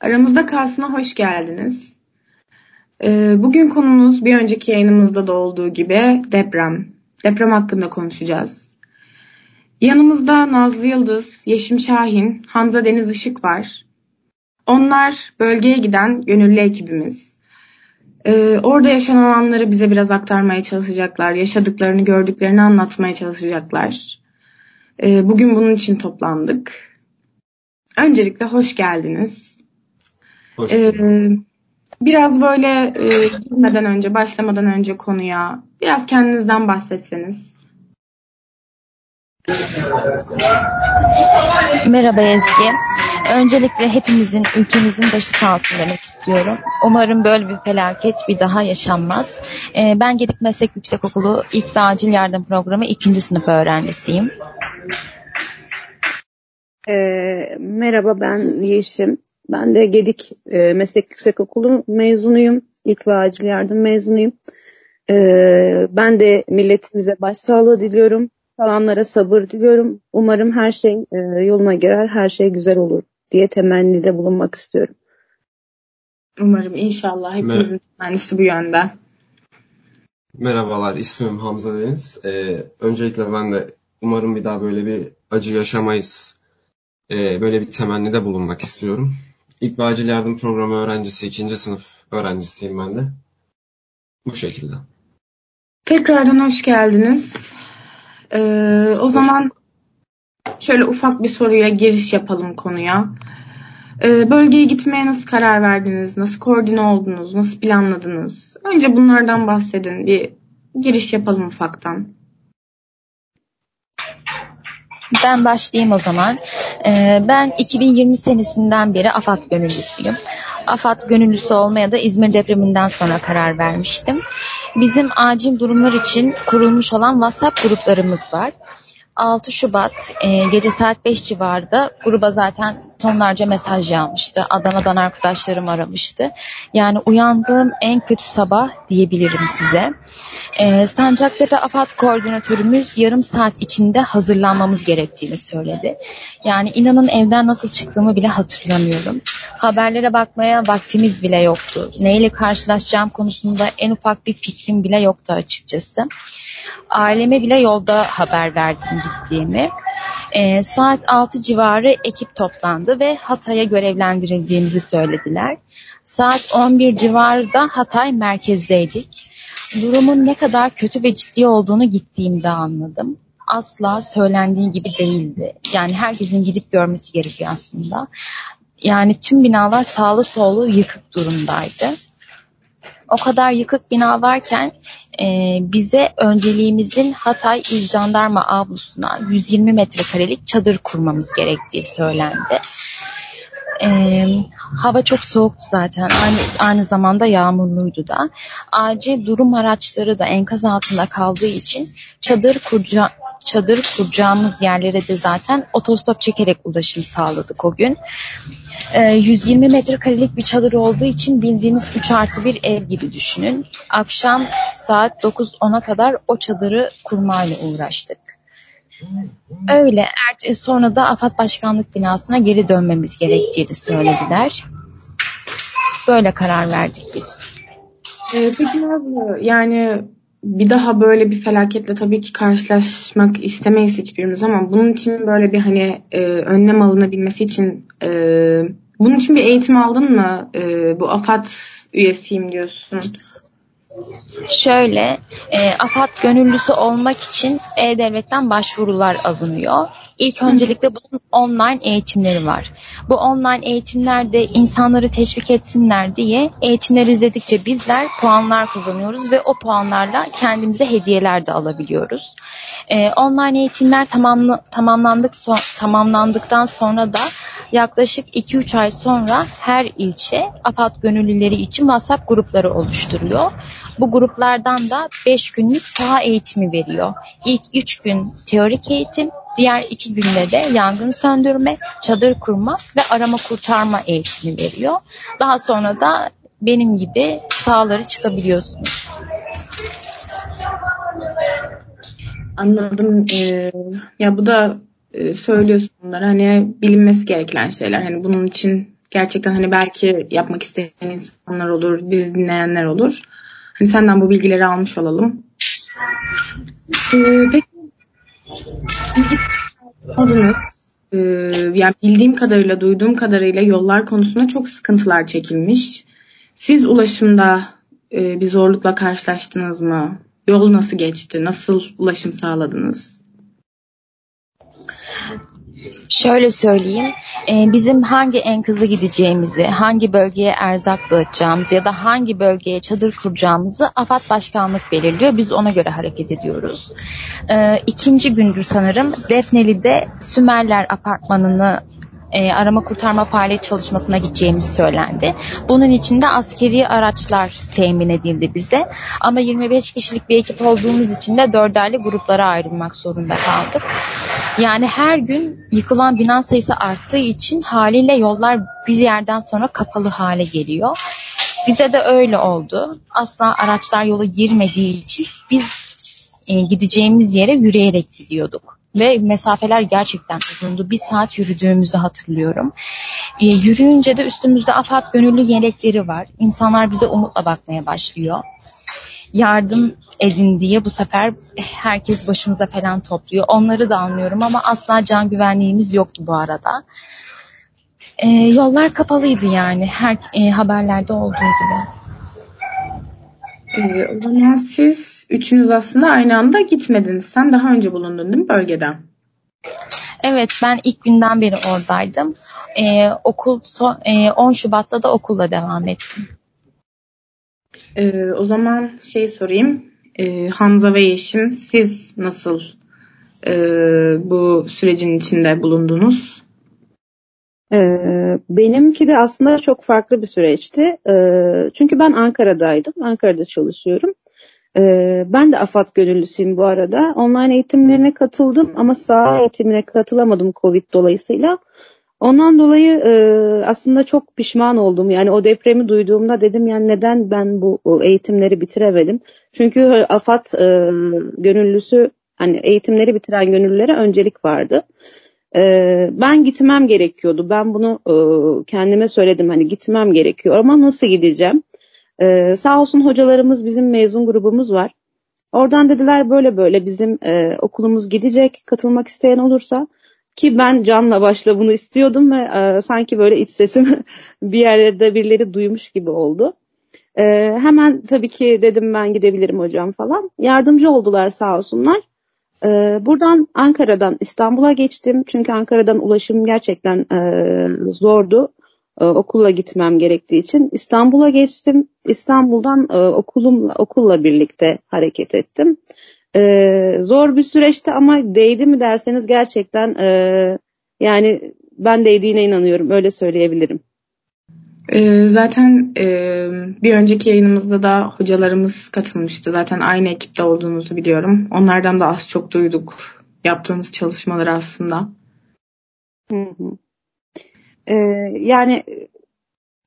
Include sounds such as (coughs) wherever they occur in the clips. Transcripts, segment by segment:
Aramızda Kalsın'a hoş geldiniz. Ee, bugün konumuz bir önceki yayınımızda da olduğu gibi deprem. Deprem hakkında konuşacağız. Yanımızda Nazlı Yıldız, Yeşim Şahin, Hamza Deniz Işık var. Onlar bölgeye giden gönüllü ekibimiz. Ee, orada yaşanan anları bize biraz aktarmaya çalışacaklar. Yaşadıklarını, gördüklerini anlatmaya çalışacaklar. Ee, bugün bunun için toplandık. Öncelikle hoş geldiniz. Hoş ee, biraz böyle e, girmeden önce, başlamadan önce konuya biraz kendinizden bahsetseniz. Merhaba Ezgi. Öncelikle hepimizin, ülkemizin başı sağ olsun demek istiyorum. Umarım böyle bir felaket bir daha yaşanmaz. Ee, ben Gedik Meslek Yüksekokulu İlk Acil Yardım Programı ikinci sınıf öğrencisiyim. Ee, merhaba ben Yeşim. Ben de Gedik e, Meslek Yüksekokulu mezunuyum. İlk ve acil yardım mezunuyum. Ee, ben de milletimize başsağlığı diliyorum. Kalanlara sabır diliyorum. Umarım her şey e, yoluna girer, her şey güzel olur diye temennide bulunmak istiyorum. Umarım inşallah hepimizin Mer- temennisi bu yönde. Merhabalar, ismim Hamza Deniz. Ee, öncelikle ben de umarım bir daha böyle bir acı yaşamayız. Ee, böyle bir temennide bulunmak istiyorum. İlk acil yardım programı öğrencisi, ikinci sınıf öğrencisiyim ben de. Bu şekilde. Tekrardan hoş geldiniz. Ee, o zaman şöyle ufak bir soruyla giriş yapalım konuya. Ee, bölgeye gitmeye nasıl karar verdiniz? Nasıl koordine oldunuz? Nasıl planladınız? Önce bunlardan bahsedin. Bir giriş yapalım ufaktan. Ben başlayayım o zaman. Ee, ben 2020 senesinden beri AFAD gönüllüsüyüm. AFAD gönüllüsü olmaya da İzmir depreminden sonra karar vermiştim. Bizim acil durumlar için kurulmuş olan WhatsApp gruplarımız var. 6 Şubat e, gece saat 5 civarında gruba zaten tonlarca mesaj yağmıştı. Adana'dan arkadaşlarım aramıştı. Yani uyandığım en kötü sabah diyebilirim size. E, Sancaktepe AFAD koordinatörümüz yarım saat içinde hazırlanmamız gerektiğini söyledi. Yani inanın evden nasıl çıktığımı bile hatırlamıyorum. Haberlere bakmaya vaktimiz bile yoktu. Neyle karşılaşacağım konusunda en ufak bir fikrim bile yoktu açıkçası. Aileme bile yolda haber verdim gittiğimi. E, saat 6 civarı ekip toplandı ve Hatay'a görevlendirildiğimizi söylediler. Saat 11 civarı da Hatay merkezdeydik. Durumun ne kadar kötü ve ciddi olduğunu gittiğimde anladım. Asla söylendiği gibi değildi. Yani herkesin gidip görmesi gerekiyor aslında. Yani tüm binalar sağlı sollu yıkık durumdaydı. O kadar yıkık bina varken e, bize önceliğimizin Hatay İl Jandarma avlusuna 120 metrekarelik çadır kurmamız gerektiği söylendi. E, hava çok soğuktu zaten. Aynı, aynı zamanda yağmurluydu da. Acil durum araçları da enkaz altında kaldığı için çadır kurca, çadır kuracağımız yerlere de zaten otostop çekerek ulaşım sağladık o gün. E, ee, 120 metrekarelik bir çadır olduğu için bildiğiniz 3 artı bir ev gibi düşünün. Akşam saat 9-10'a kadar o çadırı kurmayla uğraştık. Öyle. Er, sonra da AFAD Başkanlık binasına geri dönmemiz gerektiğini söylediler. Böyle karar verdik biz. Ee, peki Nazlı yani bir daha böyle bir felaketle tabii ki karşılaşmak istemeyiz hiçbirimiz ama bunun için böyle bir hani e, önlem alınabilmesi için e, bunun için bir eğitim aldın mı? E, bu AFAD üyesiyim diyorsun. Şöyle, e, AFAD gönüllüsü olmak için E-Devlet'ten başvurular alınıyor. İlk öncelikle bunun online eğitimleri var. Bu online eğitimlerde insanları teşvik etsinler diye eğitimler izledikçe bizler puanlar kazanıyoruz ve o puanlarla kendimize hediyeler de alabiliyoruz. E, online eğitimler tamamla, tamamlandık so, tamamlandıktan sonra da yaklaşık 2-3 ay sonra her ilçe AFAD gönüllüleri için WhatsApp grupları oluşturuyor. Bu gruplardan da 5 günlük saha eğitimi veriyor. İlk 3 gün teorik eğitim, diğer 2 günde de yangın söndürme, çadır kurma ve arama kurtarma eğitimi veriyor. Daha sonra da benim gibi sahaları çıkabiliyorsunuz. Anladım. Ee, ya bu da e, söylüyorsun bunlar hani bilinmesi gereken şeyler. Hani bunun için Gerçekten hani belki yapmak isteyen insanlar olur, biz dinleyenler olur. Hani senden bu bilgileri almış olalım. Ee, peki adınız e, yani bildiğim kadarıyla, duyduğum kadarıyla yollar konusunda çok sıkıntılar çekilmiş. Siz ulaşımda e, bir zorlukla karşılaştınız mı? Yol nasıl geçti? Nasıl ulaşım sağladınız? Şöyle söyleyeyim, e, bizim hangi enkazı gideceğimizi, hangi bölgeye erzak dağıtacağımızı ya da hangi bölgeye çadır kuracağımızı AFAD Başkanlık belirliyor. Biz ona göre hareket ediyoruz. E, ikinci gündür sanırım Defneli'de Sümerler Apartmanı'nı e, arama kurtarma faaliyet çalışmasına gideceğimiz söylendi. Bunun için de askeri araçlar temin edildi bize. Ama 25 kişilik bir ekip olduğumuz için de dörderli gruplara ayrılmak zorunda kaldık. Yani her gün yıkılan bina sayısı arttığı için haliyle yollar bir yerden sonra kapalı hale geliyor. Bize de öyle oldu. Asla araçlar yola girmediği için biz e, gideceğimiz yere yürüyerek gidiyorduk ve mesafeler gerçekten uzundu. Bir saat yürüdüğümüzü hatırlıyorum. E, yürüyünce de üstümüzde afat gönüllü yelekleri var. İnsanlar bize umutla bakmaya başlıyor. Yardım edin diye bu sefer herkes başımıza falan topluyor. Onları da anlıyorum ama asla can güvenliğimiz yoktu bu arada. E, yollar kapalıydı yani her e, haberlerde olduğu gibi. Ee, o zaman siz üçünüz aslında aynı anda gitmediniz. Sen daha önce bulundun değil mi bölgede? Evet ben ilk günden beri oradaydım. Ee, okul so, e, 10 Şubat'ta da okulla devam ettim. Ee, o zaman şey sorayım. Ee, Hamza ve Yeşim siz nasıl e, bu sürecin içinde bulundunuz? Ee, benimki de aslında çok farklı bir süreçti. Ee, çünkü ben Ankara'daydım. Ankara'da çalışıyorum. Ee, ben de AFAD gönüllüsüyüm bu arada. Online eğitimlerine katıldım ama saha eğitimine katılamadım Covid dolayısıyla. Ondan dolayı e, aslında çok pişman oldum. Yani o depremi duyduğumda dedim yani neden ben bu eğitimleri bitiremedim? Çünkü AFAD e, gönüllüsü hani eğitimleri bitiren gönüllülere öncelik vardı. E, ben gitmem gerekiyordu. Ben bunu e, kendime söyledim hani gitmem gerekiyor ama nasıl gideceğim? E, sağ olsun hocalarımız bizim mezun grubumuz var. Oradan dediler böyle böyle bizim e, okulumuz gidecek katılmak isteyen olursa ki ben canla başla bunu istiyordum ve e, sanki böyle iç sesim (laughs) bir yerde birileri duymuş gibi oldu. E, hemen tabii ki dedim ben gidebilirim hocam falan. Yardımcı oldular sağ olsunlar. Ee, buradan Ankara'dan İstanbul'a geçtim. Çünkü Ankara'dan ulaşım gerçekten e, zordu. E, okulla gitmem gerektiği için. İstanbul'a geçtim. İstanbul'dan e, okulum, okulla birlikte hareket ettim. E, zor bir süreçti ama değdi mi derseniz gerçekten e, yani ben değdiğine inanıyorum. Öyle söyleyebilirim. Ee, zaten e, bir önceki yayınımızda da hocalarımız katılmıştı. Zaten aynı ekipte olduğunuzu biliyorum. Onlardan da az çok duyduk yaptığınız çalışmaları aslında. Hı hı. Ee, yani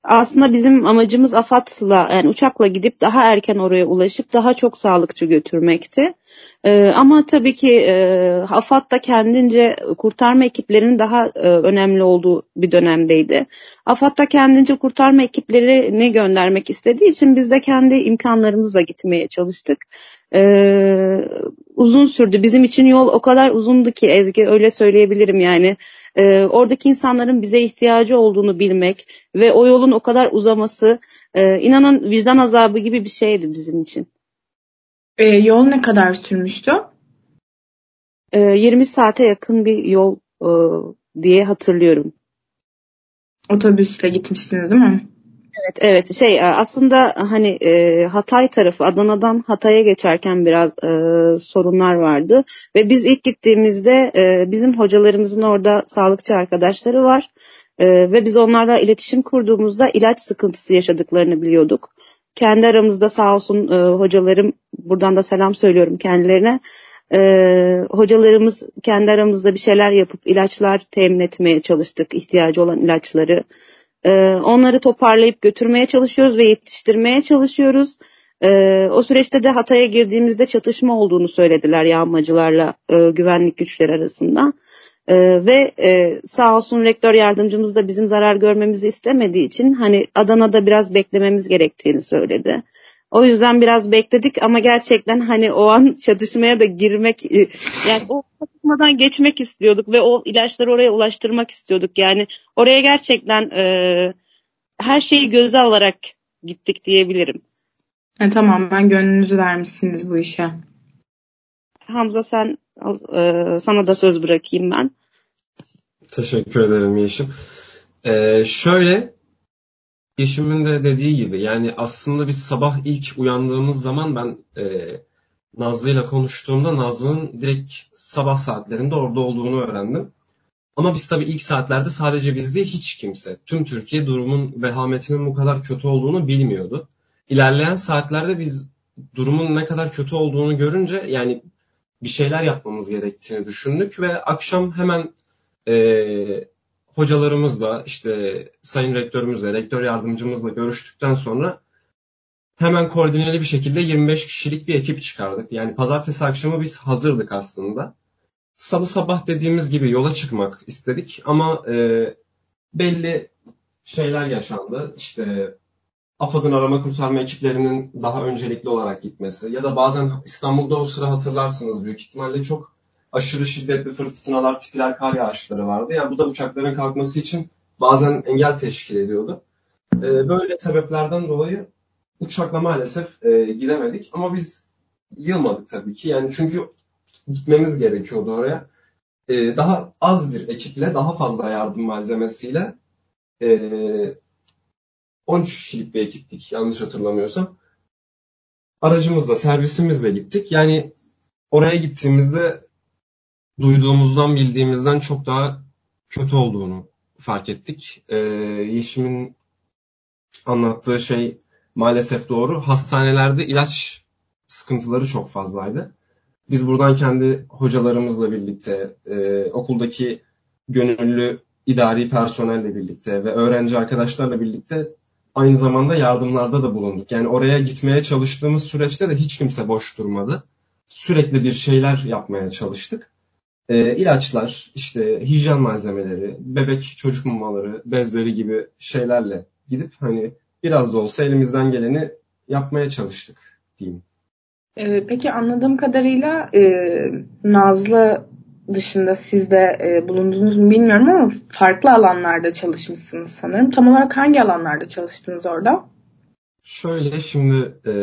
aslında bizim amacımız AFAD'la yani uçakla gidip daha erken oraya ulaşıp daha çok sağlıkçı götürmekti. Ee, ama tabii ki e, AFAD da kendince kurtarma ekiplerinin daha e, önemli olduğu bir dönemdeydi. AFAD da kendince kurtarma ekiplerini göndermek istediği için biz de kendi imkanlarımızla gitmeye çalıştık. Ee, uzun sürdü. Bizim için yol o kadar uzundu ki Ezgi öyle söyleyebilirim yani. Ee, oradaki insanların bize ihtiyacı olduğunu bilmek ve o yolun o kadar uzaması e, inanın vicdan azabı gibi bir şeydi bizim için. E, yol ne kadar sürmüştü? E, ee, 20 saate yakın bir yol e, diye hatırlıyorum. Otobüsle gitmişsiniz değil mi? Evet evet şey e, aslında hani e, Hatay tarafı Adana'dan Hatay'a geçerken biraz e, sorunlar vardı ve biz ilk gittiğimizde e, bizim hocalarımızın orada sağlıkçı arkadaşları var e, ve biz onlarla iletişim kurduğumuzda ilaç sıkıntısı yaşadıklarını biliyorduk. Kendi aramızda sağ olsun e, hocalarım buradan da selam söylüyorum kendilerine. E, hocalarımız kendi aramızda bir şeyler yapıp ilaçlar temin etmeye çalıştık ihtiyacı olan ilaçları. E, onları toparlayıp götürmeye çalışıyoruz ve yetiştirmeye çalışıyoruz. E, o süreçte de Hatay'a girdiğimizde çatışma olduğunu söylediler yağmacılarla e, güvenlik güçleri arasında. Ee, ve e, sağ olsun rektör yardımcımız da bizim zarar görmemizi istemediği için hani Adana'da biraz beklememiz gerektiğini söyledi. O yüzden biraz bekledik ama gerçekten hani o an (laughs) çatışmaya da girmek e, yani o çatışmadan geçmek istiyorduk ve o ilaçları oraya ulaştırmak istiyorduk. Yani oraya gerçekten e, her şeyi göze alarak gittik diyebilirim. E, tamamen gönlünüzü vermişsiniz bu işe. Hamza sen e, sana da söz bırakayım ben. Teşekkür ederim Yeşim. Ee, şöyle Yeşim'in de dediği gibi yani aslında biz sabah ilk uyandığımız zaman ben e, Nazlı ile konuştuğumda Nazlı'nın direkt sabah saatlerinde orada olduğunu öğrendim. Ama biz tabii ilk saatlerde sadece biz değil hiç kimse. Tüm Türkiye durumun vehametinin bu kadar kötü olduğunu bilmiyordu. İlerleyen saatlerde biz durumun ne kadar kötü olduğunu görünce yani bir şeyler yapmamız gerektiğini düşündük ve akşam hemen e, hocalarımızla işte sayın rektörümüzle, rektör yardımcımızla görüştükten sonra hemen koordineli bir şekilde 25 kişilik bir ekip çıkardık. Yani pazartesi akşamı biz hazırdık aslında. Salı sabah dediğimiz gibi yola çıkmak istedik ama e, belli şeyler yaşandı. İşte AFAD'ın arama kurtarma ekiplerinin daha öncelikli olarak gitmesi ya da bazen İstanbul'da o sıra hatırlarsınız büyük ihtimalle çok aşırı şiddetli fırtınalar, tipiler kar yağışları vardı. Yani bu da uçakların kalkması için bazen engel teşkil ediyordu. Ee, böyle sebeplerden dolayı uçakla maalesef e, gidemedik ama biz yılmadık tabii ki. Yani çünkü gitmemiz gerekiyordu oraya. Ee, daha az bir ekiple, daha fazla yardım malzemesiyle e, 13 kişilik bir ekiptik yanlış hatırlamıyorsam. Aracımızla, servisimizle gittik. Yani oraya gittiğimizde duyduğumuzdan, bildiğimizden çok daha kötü olduğunu fark ettik. Ee, Yeşim'in anlattığı şey maalesef doğru. Hastanelerde ilaç sıkıntıları çok fazlaydı. Biz buradan kendi hocalarımızla birlikte, e, okuldaki gönüllü idari personelle birlikte ve öğrenci arkadaşlarla birlikte aynı zamanda yardımlarda da bulunduk. Yani oraya gitmeye çalıştığımız süreçte de hiç kimse boş durmadı. Sürekli bir şeyler yapmaya çalıştık. E, ilaçlar, işte hijyen malzemeleri, bebek çocuk mamaları, bezleri gibi şeylerle gidip hani biraz da olsa elimizden geleni yapmaya çalıştık diyeyim. Ee, peki anladığım kadarıyla e, Nazlı dışında siz de e, bulundunuz mu bilmiyorum ama farklı alanlarda çalışmışsınız sanırım. Tam olarak hangi alanlarda çalıştınız orada? Şöyle şimdi e,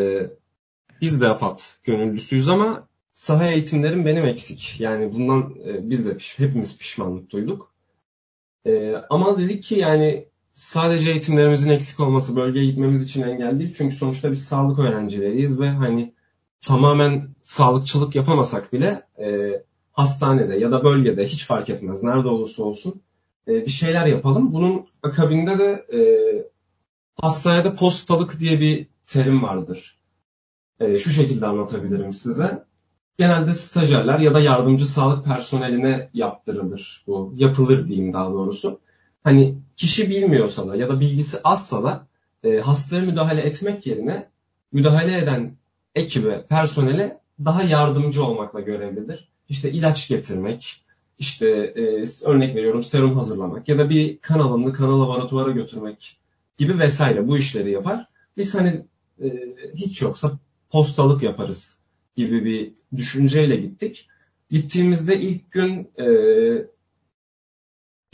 biz de AFAD gönüllüsüyüz ama saha eğitimlerim benim eksik. Yani bundan e, biz de hepimiz pişmanlık duyduk. E, ama dedik ki yani sadece eğitimlerimizin eksik olması bölgeye gitmemiz için engel değil. Çünkü sonuçta biz sağlık öğrencileriyiz ve hani tamamen sağlıkçılık yapamasak bile e, hastanede ya da bölgede hiç fark etmez nerede olursa olsun e, bir şeyler yapalım. Bunun akabinde de e, hastanede postalık diye bir terim vardır. E, şu şekilde anlatabilirim size. Genelde stajyerler ya da yardımcı sağlık personeline yaptırılır bu. Yapılır diyeyim daha doğrusu. Hani kişi bilmiyorsa da ya da bilgisi azsa da e, hastaya müdahale etmek yerine müdahale eden ekibe, personele daha yardımcı olmakla görevlidir işte ilaç getirmek, işte e, örnek veriyorum serum hazırlamak ya da bir kan alımını kan laboratuvara götürmek gibi vesaire bu işleri yapar. Biz hani e, hiç yoksa postalık yaparız gibi bir düşünceyle gittik. Gittiğimizde ilk gün e,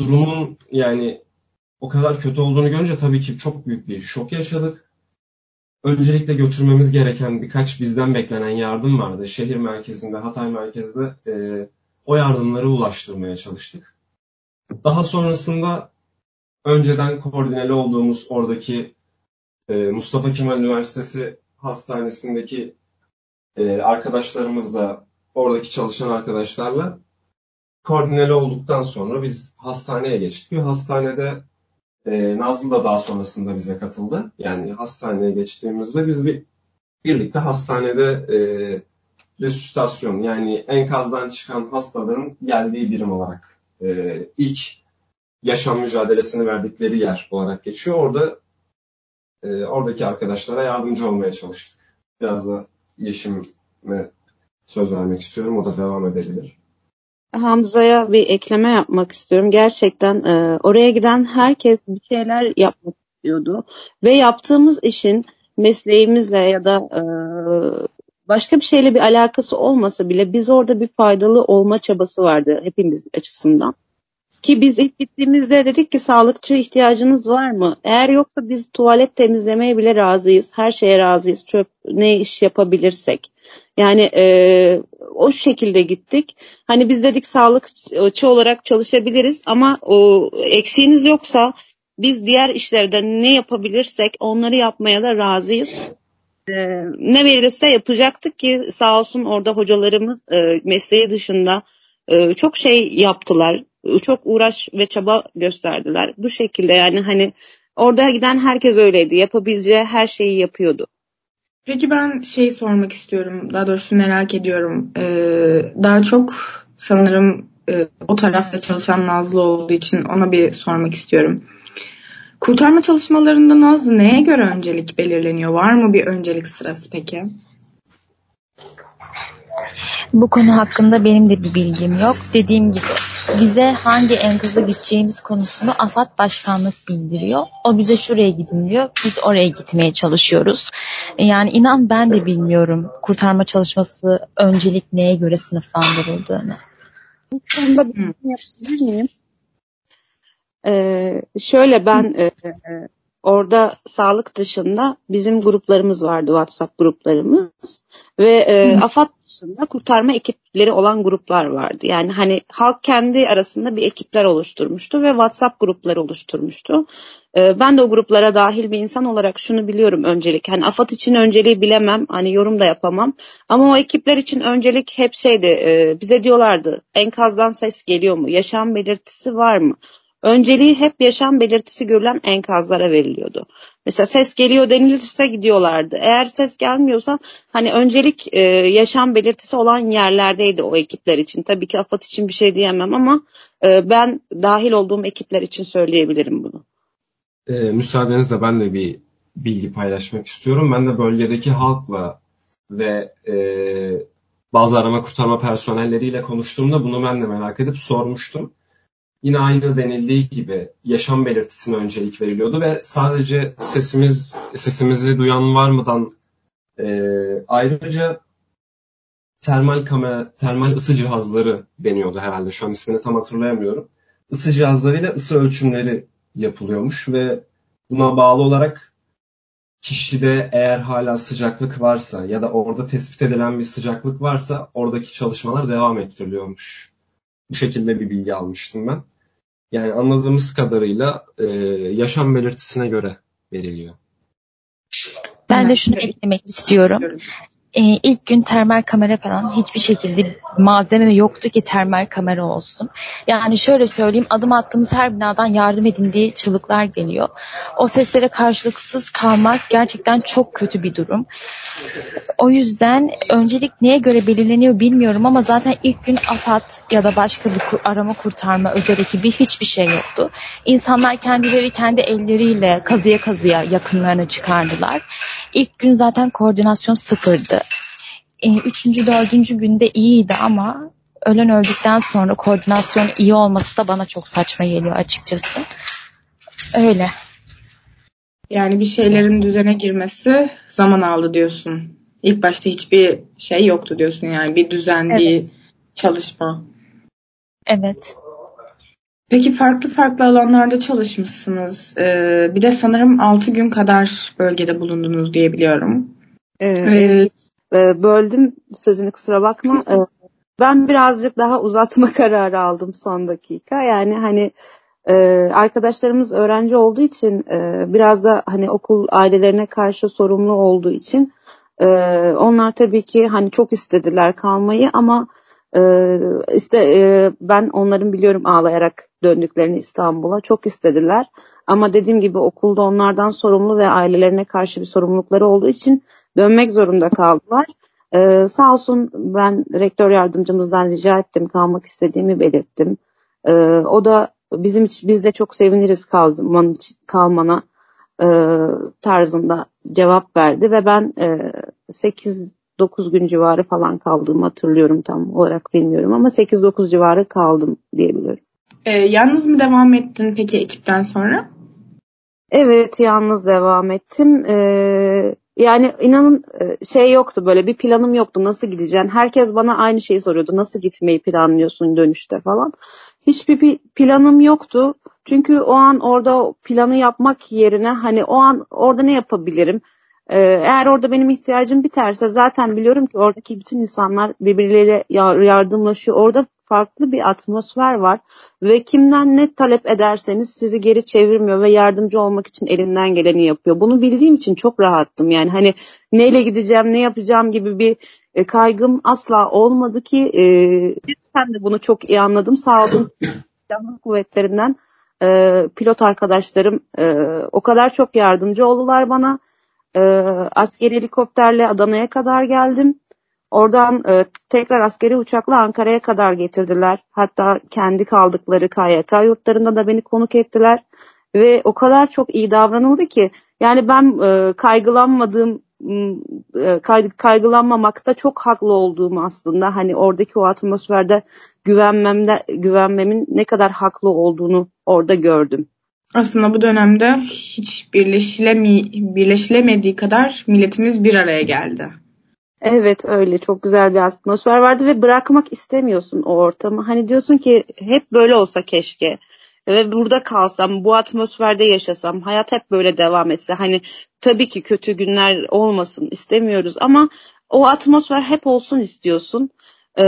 durumun yani o kadar kötü olduğunu görünce tabii ki çok büyük bir şok yaşadık öncelikle götürmemiz gereken birkaç bizden beklenen yardım vardı. Şehir merkezinde, Hatay merkezde e, o yardımları ulaştırmaya çalıştık. Daha sonrasında önceden koordineli olduğumuz oradaki e, Mustafa Kemal Üniversitesi hastanesindeki e, arkadaşlarımızla, oradaki çalışan arkadaşlarla koordineli olduktan sonra biz hastaneye geçtik. Ve hastanede e, Nazlı da daha sonrasında bize katıldı. Yani hastaneye geçtiğimizde biz bir birlikte hastanede e, resüsitasyon yani enkazdan çıkan hastaların geldiği birim olarak e, ilk yaşam mücadelesini verdikleri yer olarak geçiyor. Orada e, oradaki arkadaşlara yardımcı olmaya çalıştık. Biraz da Yeşim'e söz vermek istiyorum. O da devam edebilir. Hamza'ya bir ekleme yapmak istiyorum. Gerçekten e, oraya giden herkes bir şeyler yapmak istiyordu. Ve yaptığımız işin mesleğimizle ya da e, başka bir şeyle bir alakası olmasa bile biz orada bir faydalı olma çabası vardı hepimiz açısından. Ki biz ilk gittiğimizde dedik ki sağlıkçı ihtiyacınız var mı? Eğer yoksa biz tuvalet temizlemeye bile razıyız. Her şeye razıyız. Çöp ne iş yapabilirsek. Yani e, o şekilde gittik. Hani biz dedik sağlıkçı olarak çalışabiliriz ama o eksiğiniz yoksa biz diğer işlerde ne yapabilirsek onları yapmaya da razıyız. Ee, ne verirse yapacaktık ki sağ olsun orada hocalarımız e, mesleği dışında e, çok şey yaptılar. Çok uğraş ve çaba gösterdiler. Bu şekilde yani hani orada giden herkes öyleydi. Yapabileceği her şeyi yapıyordu. Peki ben şeyi sormak istiyorum. Daha doğrusu merak ediyorum. Ee, daha çok sanırım e, o tarafta çalışan Nazlı olduğu için ona bir sormak istiyorum. Kurtarma çalışmalarında Nazlı neye göre öncelik belirleniyor? Var mı bir öncelik sırası peki? Bu konu hakkında benim de bir bilgim yok. Dediğim gibi bize hangi enkaza gideceğimiz konusunu AFAD Başkanlık bildiriyor. O bize şuraya gidin diyor. Biz oraya gitmeye çalışıyoruz. Yani inan ben de bilmiyorum kurtarma çalışması öncelik neye göre sınıflandırıldığını. Bu konuda bir yapabilir miyim? Ee, şöyle ben e, orada sağlık dışında bizim gruplarımız vardı WhatsApp gruplarımız ve e, AFAD dışında kurtarma ekipleri olan gruplar vardı. Yani hani halk kendi arasında bir ekipler oluşturmuştu ve WhatsApp grupları oluşturmuştu. E, ben de o gruplara dahil bir insan olarak şunu biliyorum öncelik. Hani AFAD için önceliği bilemem, hani yorum da yapamam. Ama o ekipler için öncelik hep şeydi, e, bize diyorlardı enkazdan ses geliyor mu, yaşam belirtisi var mı? Önceliği hep yaşam belirtisi görülen enkazlara veriliyordu. Mesela ses geliyor denilirse gidiyorlardı. Eğer ses gelmiyorsa hani öncelik e, yaşam belirtisi olan yerlerdeydi o ekipler için. Tabii ki AFAD için bir şey diyemem ama e, ben dahil olduğum ekipler için söyleyebilirim bunu. E, müsaadenizle ben de bir bilgi paylaşmak istiyorum. Ben de bölgedeki halkla ve e, bazı arama kurtarma personelleriyle konuştuğumda bunu ben de merak edip sormuştum yine aynı denildiği gibi yaşam belirtisine öncelik veriliyordu ve sadece sesimiz sesimizi duyan var mıdan e, ayrıca termal kamera, termal ısı cihazları deniyordu herhalde. Şu an ismini tam hatırlayamıyorum. Isı cihazlarıyla ısı ölçümleri yapılıyormuş ve buna bağlı olarak kişide eğer hala sıcaklık varsa ya da orada tespit edilen bir sıcaklık varsa oradaki çalışmalar devam ettiriliyormuş. Bu şekilde bir bilgi almıştım ben. Yani anladığımız kadarıyla e, yaşam belirtisine göre veriliyor. Ben de şunu eklemek istiyorum e, ilk gün termal kamera falan hiçbir şekilde malzeme yoktu ki termal kamera olsun. Yani şöyle söyleyeyim adım attığımız her binadan yardım edin diye çığlıklar geliyor. O seslere karşılıksız kalmak gerçekten çok kötü bir durum. O yüzden öncelik neye göre belirleniyor bilmiyorum ama zaten ilk gün AFAD ya da başka bir arama kurtarma özel ekibi hiçbir şey yoktu. İnsanlar kendileri kendi elleriyle kazıya kazıya yakınlarını çıkardılar. İlk gün zaten koordinasyon sıfırdı. E, üçüncü, dördüncü günde iyiydi ama ölen öldükten sonra koordinasyon iyi olması da bana çok saçma geliyor açıkçası. Öyle. Yani bir şeylerin düzene girmesi zaman aldı diyorsun. İlk başta hiçbir şey yoktu diyorsun yani bir düzen, evet. bir çalışma. Evet. Peki farklı farklı alanlarda çalışmışsınız. Ee, bir de sanırım 6 gün kadar bölgede bulundunuz diye biliyorum. Evet. Ee, böldüm sözünü kusura bakma. Ee, ben birazcık daha uzatma (laughs) kararı aldım son dakika. Yani hani e, arkadaşlarımız öğrenci olduğu için e, biraz da hani okul ailelerine karşı sorumlu olduğu için e, onlar tabii ki hani çok istediler kalmayı ama ee, işte e, ben onların biliyorum ağlayarak döndüklerini İstanbul'a çok istediler. Ama dediğim gibi okulda onlardan sorumlu ve ailelerine karşı bir sorumlulukları olduğu için dönmek zorunda kaldılar. Ee, sağ olsun ben rektör yardımcımızdan rica ettim kalmak istediğimi belirttim. Ee, o da bizim biz de çok seviniriz kalman, kalmana e, tarzında cevap verdi ve ben e, 8 9 gün civarı falan kaldığımı hatırlıyorum tam olarak bilmiyorum ama 8-9 civarı kaldım diyebilirim. Ee, yalnız mı devam ettin peki ekipten sonra? Evet yalnız devam ettim. Ee, yani inanın e, şey yoktu böyle bir planım yoktu nasıl gideceğim. Herkes bana aynı şeyi soruyordu. Nasıl gitmeyi planlıyorsun dönüşte falan. Hiçbir bir planım yoktu. Çünkü o an orada planı yapmak yerine hani o an orada ne yapabilirim? Ee, eğer orada benim ihtiyacım biterse zaten biliyorum ki oradaki bütün insanlar birbirleriyle yardımlaşıyor. Orada farklı bir atmosfer var ve kimden ne talep ederseniz sizi geri çevirmiyor ve yardımcı olmak için elinden geleni yapıyor. Bunu bildiğim için çok rahattım. Yani hani neyle gideceğim, ne yapacağım gibi bir e, kaygım asla olmadı ki e, ben de bunu çok iyi anladım. Sağ olun (coughs) silahlı kuvvetlerinden e, pilot arkadaşlarım e, o kadar çok yardımcı oldular bana. E, askeri helikopterle Adana'ya kadar geldim. Oradan e, tekrar askeri uçakla Ankara'ya kadar getirdiler. Hatta kendi kaldıkları KYK yurtlarında da beni konuk ettiler. Ve o kadar çok iyi davranıldı ki yani ben e, kaygılanmadığım e, kaygılanmamakta çok haklı olduğumu aslında hani oradaki o atmosferde güvenmemde güvenmemin ne kadar haklı olduğunu orada gördüm. Aslında bu dönemde hiç birleşilemi, birleşilemediği kadar milletimiz bir araya geldi. Evet öyle çok güzel bir atmosfer vardı ve bırakmak istemiyorsun o ortamı. Hani diyorsun ki hep böyle olsa keşke ve burada kalsam, bu atmosferde yaşasam, hayat hep böyle devam etse. Hani tabii ki kötü günler olmasın istemiyoruz ama o atmosfer hep olsun istiyorsun. Ee,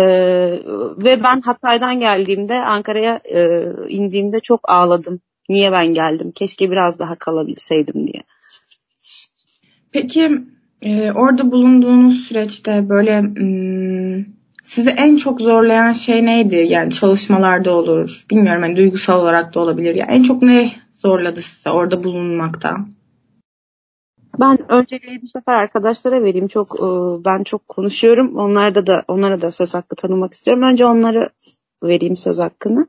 ve ben Hatay'dan geldiğimde Ankara'ya e, indiğimde çok ağladım. Niye ben geldim? Keşke biraz daha kalabilseydim diye. Peki e, orada bulunduğunuz süreçte böyle hmm, sizi en çok zorlayan şey neydi? Yani çalışmalarda olur. Bilmiyorum hani duygusal olarak da olabilir. Yani en çok ne zorladı size orada bulunmakta? Ben önceliği bu sefer arkadaşlara vereyim. Çok e, ben çok konuşuyorum. Onlarda da onlara da söz hakkı tanımak istiyorum. Önce onlara vereyim söz hakkını.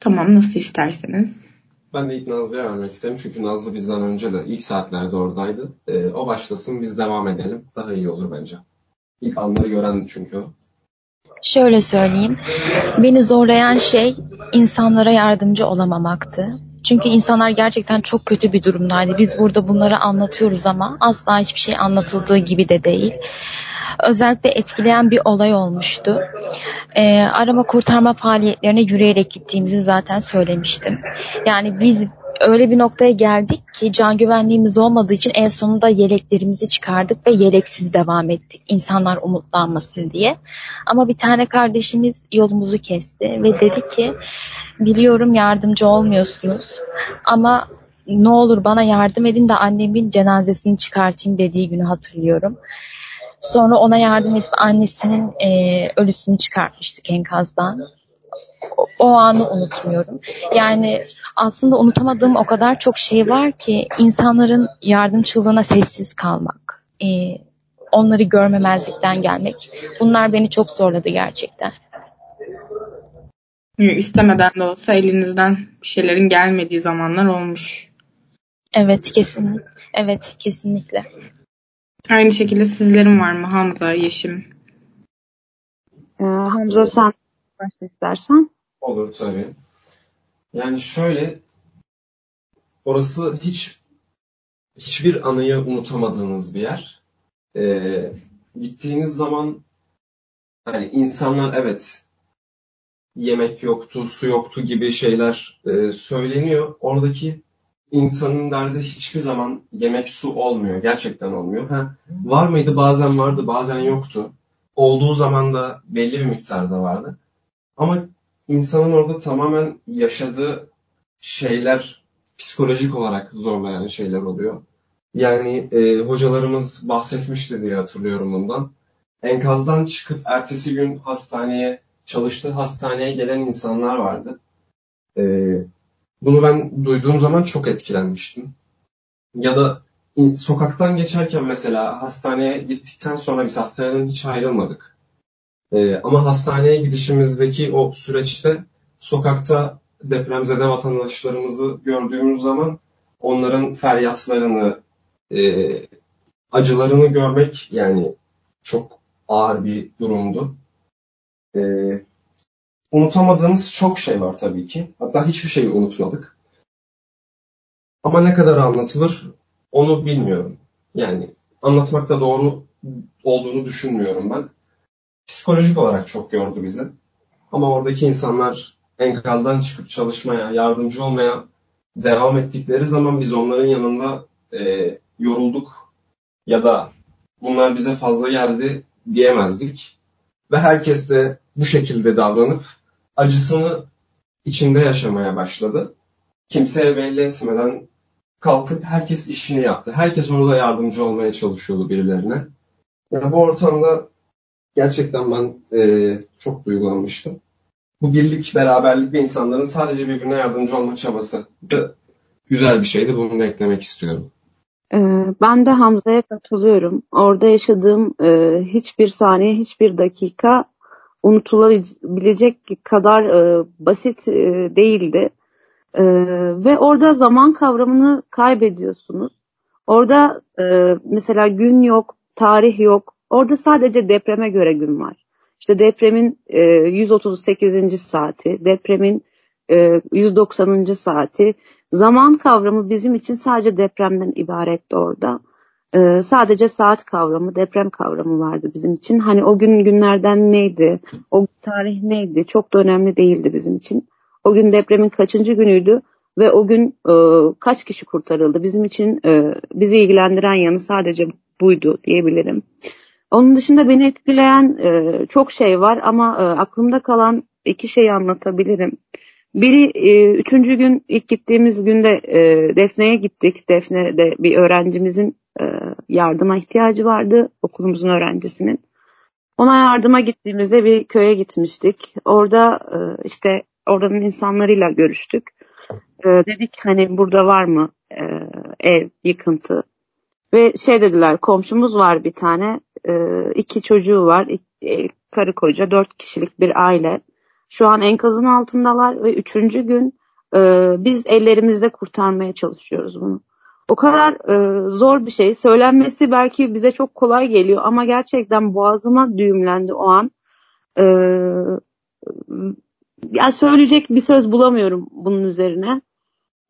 Tamam nasıl isterseniz. Ben de ilk Nazlı'ya vermek isterim. Çünkü Nazlı bizden önce de ilk saatlerde oradaydı. Ee, o başlasın biz devam edelim. Daha iyi olur bence. İlk anları görendi çünkü o. Şöyle söyleyeyim. Beni zorlayan şey insanlara yardımcı olamamaktı. Çünkü insanlar gerçekten çok kötü bir durumdaydı. Biz burada bunları anlatıyoruz ama asla hiçbir şey anlatıldığı gibi de değil. Özellikle etkileyen bir olay olmuştu. Ee, arama kurtarma faaliyetlerine yürüyerek gittiğimizi zaten söylemiştim. Yani biz öyle bir noktaya geldik ki can güvenliğimiz olmadığı için en sonunda yeleklerimizi çıkardık ve yeleksiz devam ettik. İnsanlar umutlanmasın diye. Ama bir tane kardeşimiz yolumuzu kesti ve dedi ki biliyorum yardımcı olmuyorsunuz ama ne olur bana yardım edin de annemin cenazesini çıkartayım dediği günü hatırlıyorum. Sonra ona yardım edip annesinin e, ölüsünü çıkartmıştık enkazdan o, anı unutmuyorum. Yani aslında unutamadığım o kadar çok şey var ki insanların yardımçılığına sessiz kalmak, e, onları görmemezlikten gelmek. Bunlar beni çok zorladı gerçekten. İstemeden de olsa elinizden bir şeylerin gelmediği zamanlar olmuş. Evet kesin. Evet kesinlikle. Aynı şekilde sizlerin var mı Hamza, Yeşim? Ee, Hamza sen başla istersen. Olur tabii. Yani şöyle orası hiç hiçbir anıyı unutamadığınız bir yer. Ee, gittiğiniz zaman hani insanlar evet yemek yoktu, su yoktu gibi şeyler e, söyleniyor. Oradaki insanın derdi hiçbir zaman yemek su olmuyor. Gerçekten olmuyor. Ha, var mıydı bazen vardı bazen yoktu. Olduğu zaman da belli bir miktarda vardı. Ama insanın orada tamamen yaşadığı şeyler psikolojik olarak zorlayan şeyler oluyor. Yani e, hocalarımız bahsetmişti diye hatırlıyorum bundan. Enkazdan çıkıp ertesi gün hastaneye, çalıştığı hastaneye gelen insanlar vardı. E, bunu ben duyduğum zaman çok etkilenmiştim. Ya da sokaktan geçerken mesela hastaneye gittikten sonra biz hastaneden hiç ayrılmadık. Ee, ama hastaneye gidişimizdeki o süreçte sokakta depremzede vatandaşlarımızı gördüğümüz zaman onların feryatlarını, e, acılarını görmek yani çok ağır bir durumdu. E, unutamadığımız çok şey var tabii ki. Hatta hiçbir şeyi unutmadık. Ama ne kadar anlatılır onu bilmiyorum. Yani anlatmakta doğru olduğunu düşünmüyorum ben. Psikolojik olarak çok gördü bizi. Ama oradaki insanlar enkazdan çıkıp çalışmaya, yardımcı olmaya devam ettikleri zaman biz onların yanında e, yorulduk ya da bunlar bize fazla geldi diyemezdik. Ve herkes de bu şekilde davranıp acısını içinde yaşamaya başladı. Kimseye belli etmeden kalkıp herkes işini yaptı. Herkes orada yardımcı olmaya çalışıyordu birilerine. Yani bu ortamda gerçekten ben e, çok duygulanmıştım. Bu birlik, beraberlik ve insanların sadece birbirine yardımcı olma çabası güzel bir şeydi. Bunu da eklemek istiyorum. Ee, ben de Hamza'ya katılıyorum. Orada yaşadığım e, hiçbir saniye, hiçbir dakika unutulabilecek kadar e, basit e, değildi. Ve orada zaman kavramını kaybediyorsunuz. Orada mesela gün yok, tarih yok. Orada sadece depreme göre gün var. İşte depremin 138. saati, depremin 190. saati, Zaman kavramı bizim için sadece depremden ibaretti orada. Ee, sadece saat kavramı, deprem kavramı vardı bizim için. Hani o gün günlerden neydi, o tarih neydi çok da önemli değildi bizim için. O gün depremin kaçıncı günüydü ve o gün e, kaç kişi kurtarıldı? Bizim için e, bizi ilgilendiren yanı sadece buydu diyebilirim. Onun dışında beni etkileyen e, çok şey var ama e, aklımda kalan iki şeyi anlatabilirim. Biri e, üçüncü gün ilk gittiğimiz günde e, Defne'ye gittik. Defne'de bir öğrencimizin e, yardıma ihtiyacı vardı okulumuzun öğrencisinin. Ona yardıma gittiğimizde bir köye gitmiştik. Orada e, işte oranın insanlarıyla görüştük. E, dedik hani burada var mı e, ev yıkıntı? Ve şey dediler komşumuz var bir tane e, iki çocuğu var iki, e, karı koca dört kişilik bir aile şu an enkazın altındalar ve üçüncü gün e, biz ellerimizde kurtarmaya çalışıyoruz bunu. O kadar e, zor bir şey. Söylenmesi belki bize çok kolay geliyor ama gerçekten boğazıma düğümlendi o an. E, yani söyleyecek bir söz bulamıyorum bunun üzerine.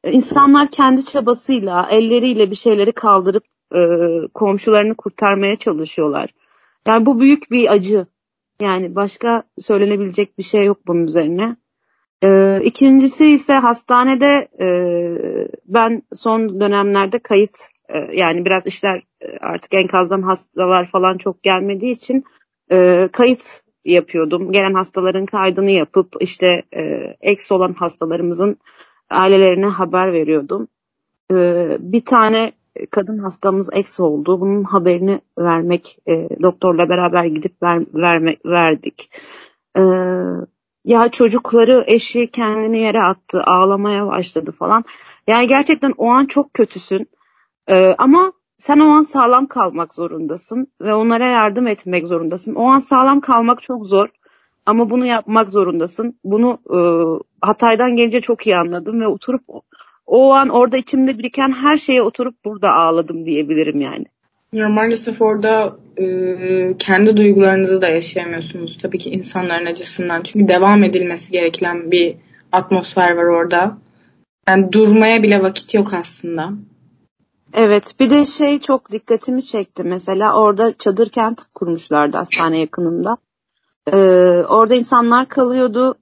İnsanlar kendi çabasıyla, elleriyle bir şeyleri kaldırıp e, komşularını kurtarmaya çalışıyorlar. Yani bu büyük bir acı. Yani başka söylenebilecek bir şey yok bunun üzerine. Ee, ikincisi ise hastanede e, ben son dönemlerde kayıt e, yani biraz işler e, artık enkazdan hastalar falan çok gelmediği için e, kayıt yapıyordum. Gelen hastaların kaydını yapıp işte e, eks olan hastalarımızın ailelerine haber veriyordum. E, bir tane kadın hastamız eks oldu. Bunun haberini vermek, e, doktorla beraber gidip ver, vermek, verdik. E, ya çocukları eşi kendini yere attı, ağlamaya başladı falan. Yani gerçekten o an çok kötüsün. E, ama sen o an sağlam kalmak zorundasın ve onlara yardım etmek zorundasın. O an sağlam kalmak çok zor. Ama bunu yapmak zorundasın. Bunu e, Hatay'dan gelince çok iyi anladım ve oturup o an orada içimde biriken her şeye oturup burada ağladım diyebilirim yani. Ya maalesef orada e, kendi duygularınızı da yaşayamıyorsunuz tabii ki insanların acısından. Çünkü devam edilmesi gereken bir atmosfer var orada. Yani durmaya bile vakit yok aslında. Evet bir de şey çok dikkatimi çekti mesela orada çadır kent kurmuşlardı hastane yakınında. Ee, orada insanlar kalıyordu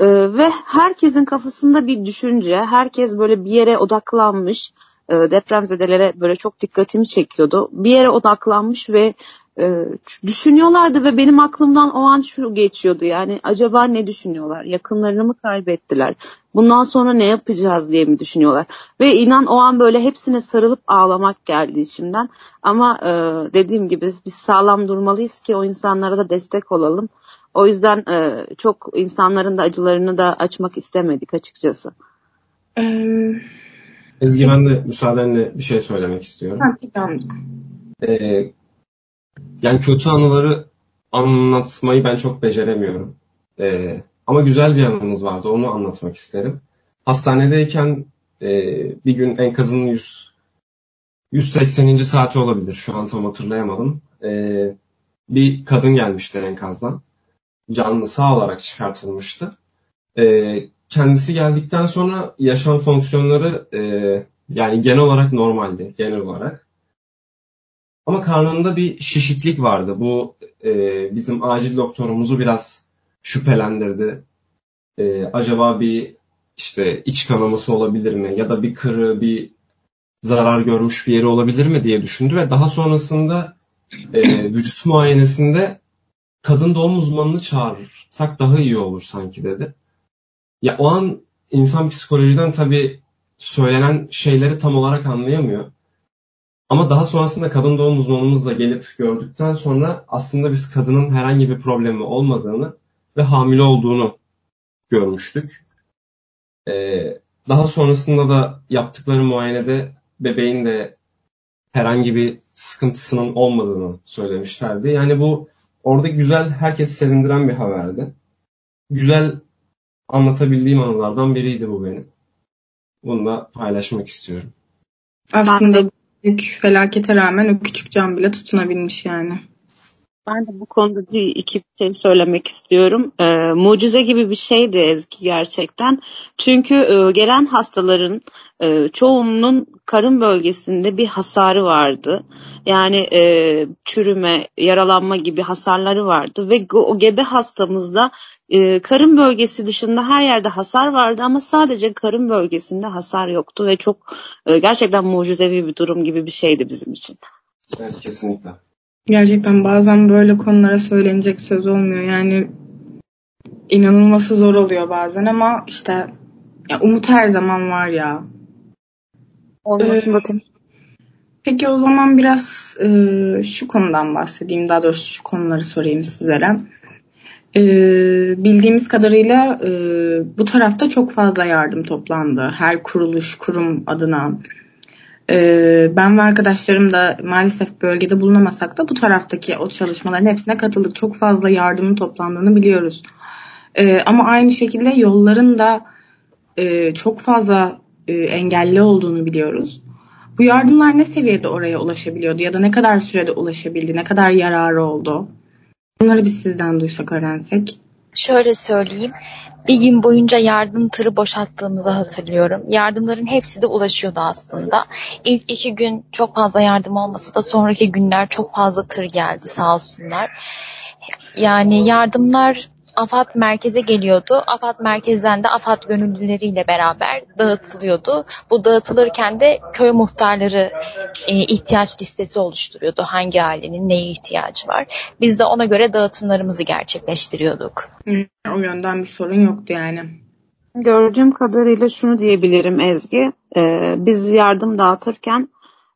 ee, ve herkesin kafasında bir düşünce, herkes böyle bir yere odaklanmış, e, depremzedelere böyle çok dikkatimi çekiyordu. Bir yere odaklanmış ve e, düşünüyorlardı ve benim aklımdan o an şu geçiyordu yani acaba ne düşünüyorlar? Yakınlarını mı kaybettiler? Bundan sonra ne yapacağız diye mi düşünüyorlar? Ve inan o an böyle hepsine sarılıp ağlamak geldi içimden. Ama e, dediğim gibi biz sağlam durmalıyız ki o insanlara da destek olalım. O yüzden e, çok insanların da acılarını da açmak istemedik açıkçası. Ezgi ben de müsaadenle bir şey söylemek istiyorum. Ee, yani kötü anıları anlatmayı ben çok beceremiyorum. Ee, ama güzel bir anımız vardı. Onu anlatmak isterim. Hastanedeyken e, bir gün enkazın 100 180. saati olabilir. Şu an tam hatırlayamadım. Ee, bir kadın gelmişti enkazdan. Canlı sağ olarak çıkartılmıştı. E, kendisi geldikten sonra yaşam fonksiyonları e, yani genel olarak normaldi. Genel olarak. Ama karnında bir şişiklik vardı. Bu e, bizim acil doktorumuzu biraz şüphelendirdi. E, acaba bir işte iç kanaması olabilir mi? Ya da bir kırı, bir zarar görmüş bir yeri olabilir mi diye düşündü ve daha sonrasında e, vücut muayenesinde kadın doğum uzmanını çağırırsak daha iyi olur sanki dedi. Ya o an insan psikolojiden tabii söylenen şeyleri tam olarak anlayamıyor. Ama daha sonrasında kadın doğum uzmanımızla gelip gördükten sonra aslında biz kadının herhangi bir problemi olmadığını ve hamile olduğunu görmüştük. Ee, daha sonrasında da yaptıkları muayenede bebeğin de herhangi bir sıkıntısının olmadığını söylemişlerdi. Yani bu orada güzel, herkesi sevindiren bir haberdi. Güzel anlatabildiğim anılardan biriydi bu benim. Bunu da paylaşmak istiyorum. Aslında büyük felakete rağmen o küçük can bile tutunabilmiş yani. Ben de bu konuda bir iki şey söylemek istiyorum. Ee, mucize gibi bir şeydi Ezgi gerçekten. Çünkü e, gelen hastaların e, çoğunun karın bölgesinde bir hasarı vardı. Yani e, çürüme, yaralanma gibi hasarları vardı ve o gebe hastamızda e, karın bölgesi dışında her yerde hasar vardı ama sadece karın bölgesinde hasar yoktu ve çok e, gerçekten mucizevi bir durum gibi bir şeydi bizim için. Evet kesinlikle. Gerçekten bazen böyle konulara söylenecek söz olmuyor. Yani inanılması zor oluyor bazen ama işte ya umut her zaman var ya. Olmasında ee, Peki o zaman biraz e, şu konudan bahsedeyim. Daha doğrusu şu konuları sorayım sizlere. E, bildiğimiz kadarıyla e, bu tarafta çok fazla yardım toplandı. Her kuruluş, kurum adına. E, ben ve arkadaşlarım da maalesef bölgede bulunamasak da bu taraftaki o çalışmaların hepsine katıldık. Çok fazla yardımın toplandığını biliyoruz. E, ama aynı şekilde yolların da e, çok fazla e, engelli olduğunu biliyoruz. Bu yardımlar ne seviyede oraya ulaşabiliyordu ya da ne kadar sürede ulaşabildi, ne kadar yararı oldu? Bunları biz sizden duysak, öğrensek. Şöyle söyleyeyim. Bir gün boyunca yardım tırı boşalttığımızı hatırlıyorum. Yardımların hepsi de ulaşıyordu aslında. İlk iki gün çok fazla yardım olmasa da sonraki günler çok fazla tır geldi sağ olsunlar. Yani yardımlar AFAD merkeze geliyordu. AFAD merkezden de AFAD gönüllüleriyle beraber dağıtılıyordu. Bu dağıtılırken de köy muhtarları e, ihtiyaç listesi oluşturuyordu. Hangi ailenin neye ihtiyacı var. Biz de ona göre dağıtımlarımızı gerçekleştiriyorduk. O yönden bir sorun yoktu yani. Gördüğüm kadarıyla şunu diyebilirim Ezgi. Ee, biz yardım dağıtırken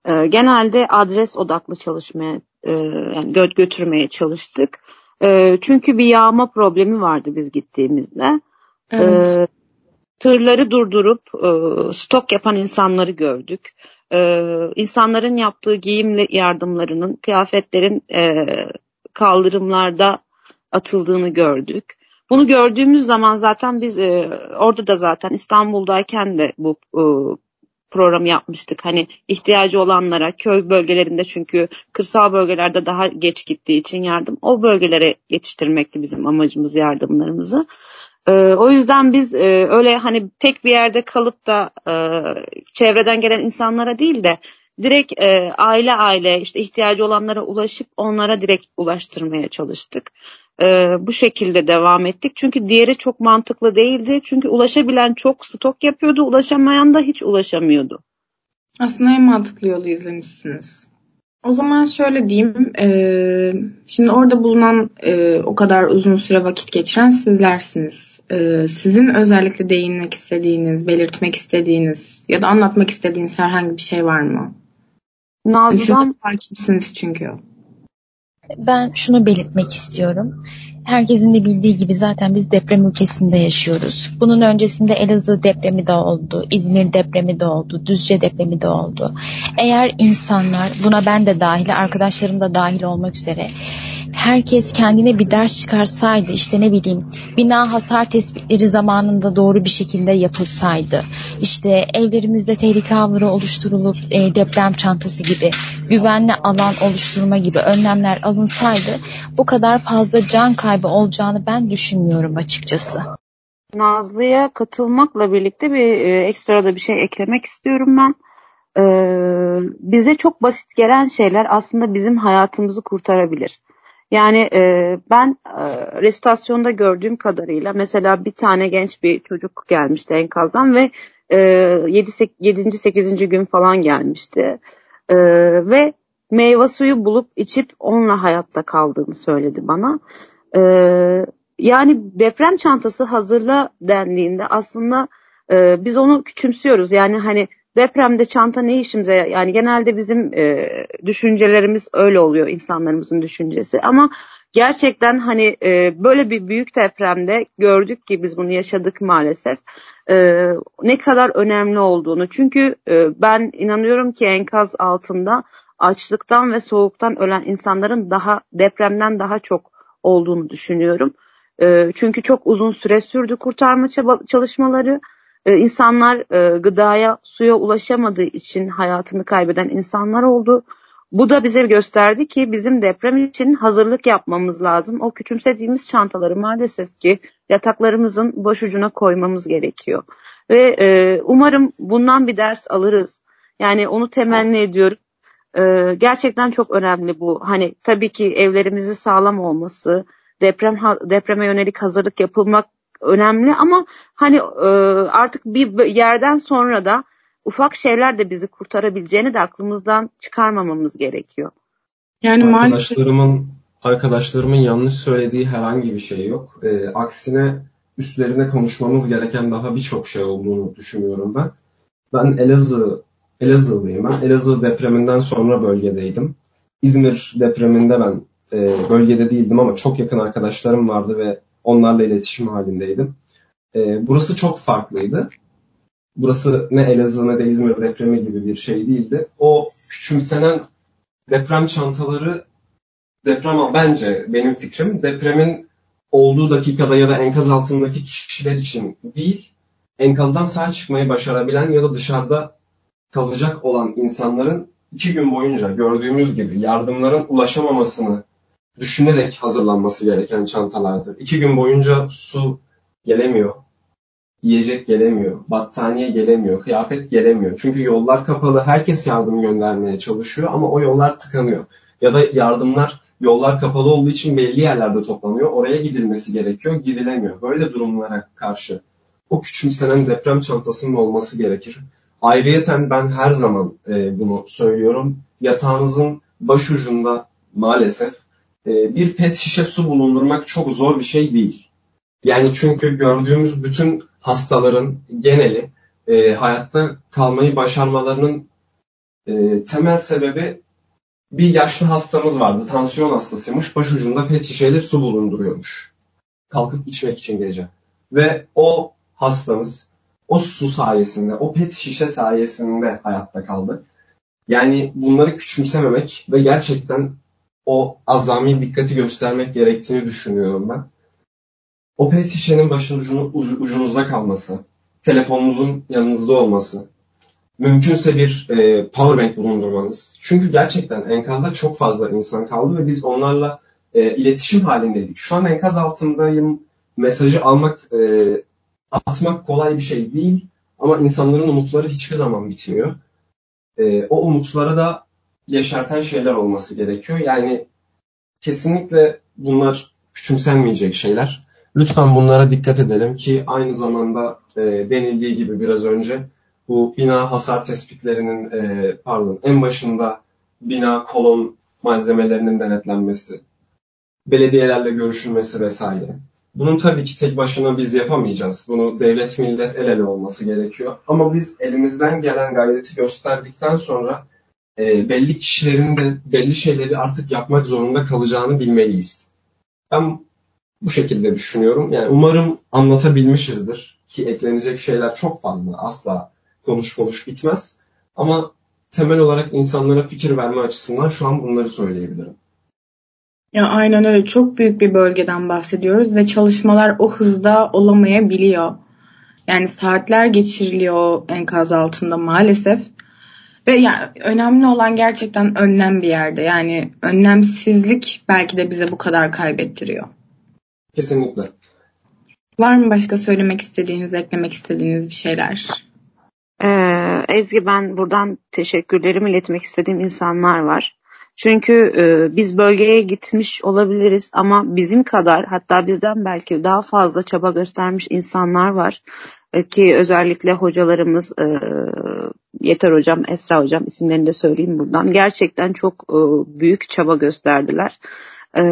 e, genelde adres odaklı çalışmaya e, yani gö götürmeye çalıştık e, çünkü bir yağma problemi vardı biz gittiğimizde. Evet. E, tırları durdurup e, stok yapan insanları gördük. E, insanların yaptığı giyim yardımlarının, kıyafetlerin e, kaldırımlarda atıldığını gördük. Bunu gördüğümüz zaman zaten biz e, orada da zaten İstanbul'dayken de bu e, programı yapmıştık. Hani ihtiyacı olanlara köy bölgelerinde çünkü kırsal bölgelerde daha geç gittiği için yardım o bölgelere yetiştirmekti bizim amacımız yardımlarımızı. Ee, o yüzden biz e, öyle hani tek bir yerde kalıp da e, çevreden gelen insanlara değil de direkt e, aile aile işte ihtiyacı olanlara ulaşıp onlara direkt ulaştırmaya çalıştık e, bu şekilde devam ettik. Çünkü diğeri çok mantıklı değildi. Çünkü ulaşabilen çok stok yapıyordu, ulaşamayan da hiç ulaşamıyordu. Aslında en mantıklı yolu izlemişsiniz. O zaman şöyle diyeyim, e, şimdi orada bulunan e, o kadar uzun süre vakit geçiren sizlersiniz. E, sizin özellikle değinmek istediğiniz, belirtmek istediğiniz ya da anlatmak istediğiniz herhangi bir şey var mı? Nazlı'dan hakimsiniz çünkü. Ben şunu belirtmek istiyorum. Herkesin de bildiği gibi zaten biz deprem ülkesinde yaşıyoruz. Bunun öncesinde Elazığ depremi de oldu, İzmir depremi de oldu, Düzce depremi de oldu. Eğer insanlar, buna ben de dahil, arkadaşlarım da dahil olmak üzere herkes kendine bir ders çıkarsaydı işte ne bileyim bina hasar tespitleri zamanında doğru bir şekilde yapılsaydı işte evlerimizde tehlike avları oluşturulup e, deprem çantası gibi güvenli alan oluşturma gibi önlemler alınsaydı bu kadar fazla can kaybı olacağını ben düşünmüyorum açıkçası. Nazlı'ya katılmakla birlikte bir e, ekstra da bir şey eklemek istiyorum ben. Ee, bize çok basit gelen şeyler aslında bizim hayatımızı kurtarabilir. Yani e, ben e, restorasyonda gördüğüm kadarıyla mesela bir tane genç bir çocuk gelmişti enkazdan ve e, 7. 7. 8. gün falan gelmişti. E, ve meyve suyu bulup içip onunla hayatta kaldığını söyledi bana. E, yani deprem çantası hazırla dendiğinde aslında e, biz onu küçümsüyoruz. Yani hani depremde çanta ne işimize yani genelde bizim e, düşüncelerimiz öyle oluyor insanlarımızın düşüncesi. Ama gerçekten hani e, böyle bir büyük depremde gördük ki biz bunu yaşadık maalesef e, ne kadar önemli olduğunu. Çünkü e, ben inanıyorum ki enkaz altında açlıktan ve soğuktan ölen insanların daha depremden daha çok olduğunu düşünüyorum. E, çünkü çok uzun süre sürdü kurtarma çalışmaları e, insanlar e, gıdaya, suya ulaşamadığı için hayatını kaybeden insanlar oldu. Bu da bize gösterdi ki bizim deprem için hazırlık yapmamız lazım. O küçümsediğimiz çantaları maalesef ki yataklarımızın boş ucuna koymamız gerekiyor. Ve e, umarım bundan bir ders alırız. Yani onu temenni ediyorum. E, gerçekten çok önemli bu. Hani tabii ki evlerimizin sağlam olması, deprem depreme yönelik hazırlık yapılmak önemli ama hani e, artık bir yerden sonra da ufak şeyler de bizi kurtarabileceğini de aklımızdan çıkarmamamız gerekiyor. Yani arkadaşlarımın arkadaşlarımın yanlış söylediği herhangi bir şey yok. E, aksine üstlerine konuşmamız gereken daha birçok şey olduğunu düşünüyorum ben. Ben Elazığ Elazığlıyım ben. Elazığ depreminden sonra bölgedeydim. İzmir depreminde ben e, bölgede değildim ama çok yakın arkadaşlarım vardı ve onlarla iletişim halindeydim. E, burası çok farklıydı. Burası ne Elazığ ne de İzmir depremi gibi bir şey değildi. O küçümsenen deprem çantaları deprem bence benim fikrim depremin olduğu dakikada ya da enkaz altındaki kişiler için değil, enkazdan sağ çıkmayı başarabilen ya da dışarıda kalacak olan insanların iki gün boyunca gördüğümüz gibi yardımların ulaşamamasını düşünerek hazırlanması gereken çantalardır. İki gün boyunca su gelemiyor, yiyecek gelemiyor, battaniye gelemiyor, kıyafet gelemiyor. Çünkü yollar kapalı, herkes yardım göndermeye çalışıyor ama o yollar tıkanıyor. Ya da yardımlar yollar kapalı olduğu için belli yerlerde toplanıyor. Oraya gidilmesi gerekiyor, gidilemiyor. Böyle durumlara karşı o küçümsenen deprem çantasının olması gerekir. Ayrıyeten ben her zaman e, bunu söylüyorum. Yatağınızın başucunda maalesef e, bir pet şişe su bulundurmak çok zor bir şey değil. Yani çünkü gördüğümüz bütün hastaların geneli e, hayatta kalmayı başarmalarının e, temel sebebi bir yaşlı hastamız vardı. Tansiyon hastasıymış. Başucunda pet şişeyle su bulunduruyormuş. Kalkıp içmek için gece. Ve o hastamız o su sayesinde, o pet şişe sayesinde hayatta kaldı. Yani bunları küçümsememek ve gerçekten o azami dikkati göstermek gerektiğini düşünüyorum ben. O pet şişenin başın ucunu, ucunuzda kalması, telefonunuzun yanınızda olması, mümkünse bir e, powerbank bulundurmanız. Çünkü gerçekten enkazda çok fazla insan kaldı ve biz onlarla e, iletişim halindeydik. Şu an enkaz altındayım mesajı almak, e, atmak kolay bir şey değil ama insanların umutları hiçbir zaman bitmiyor. E, o umutlara da yaşartan şeyler olması gerekiyor. Yani kesinlikle bunlar küçümsenmeyecek şeyler. Lütfen bunlara dikkat edelim ki aynı zamanda e, denildiği gibi biraz önce bu bina hasar tespitlerinin e, pardon en başında bina kolon malzemelerinin denetlenmesi, belediyelerle görüşülmesi vesaire. Bunun tabii ki tek başına biz yapamayacağız. Bunu devlet millet el ele olması gerekiyor. Ama biz elimizden gelen gayreti gösterdikten sonra e, belli kişilerin de belli şeyleri artık yapmak zorunda kalacağını bilmeliyiz. Ben bu şekilde düşünüyorum. Yani umarım anlatabilmişizdir ki eklenecek şeyler çok fazla. Asla konuş konuş bitmez. Ama temel olarak insanlara fikir verme açısından şu an bunları söyleyebilirim. Ya aynen öyle. Çok büyük bir bölgeden bahsediyoruz ve çalışmalar o hızda olamayabiliyor. Yani saatler geçiriliyor enkaz altında maalesef. Ve yani önemli olan gerçekten önlem bir yerde. Yani önlemsizlik belki de bize bu kadar kaybettiriyor. Kesinlikle. Var mı başka söylemek istediğiniz, eklemek istediğiniz bir şeyler? Ee, Ezgi ben buradan teşekkürlerimi iletmek istediğim insanlar var. Çünkü e, biz bölgeye gitmiş olabiliriz ama bizim kadar hatta bizden belki daha fazla çaba göstermiş insanlar var. E, ki özellikle hocalarımız e, Yeter Hocam, Esra Hocam isimlerini de söyleyeyim buradan. Gerçekten çok e, büyük çaba gösterdiler. E,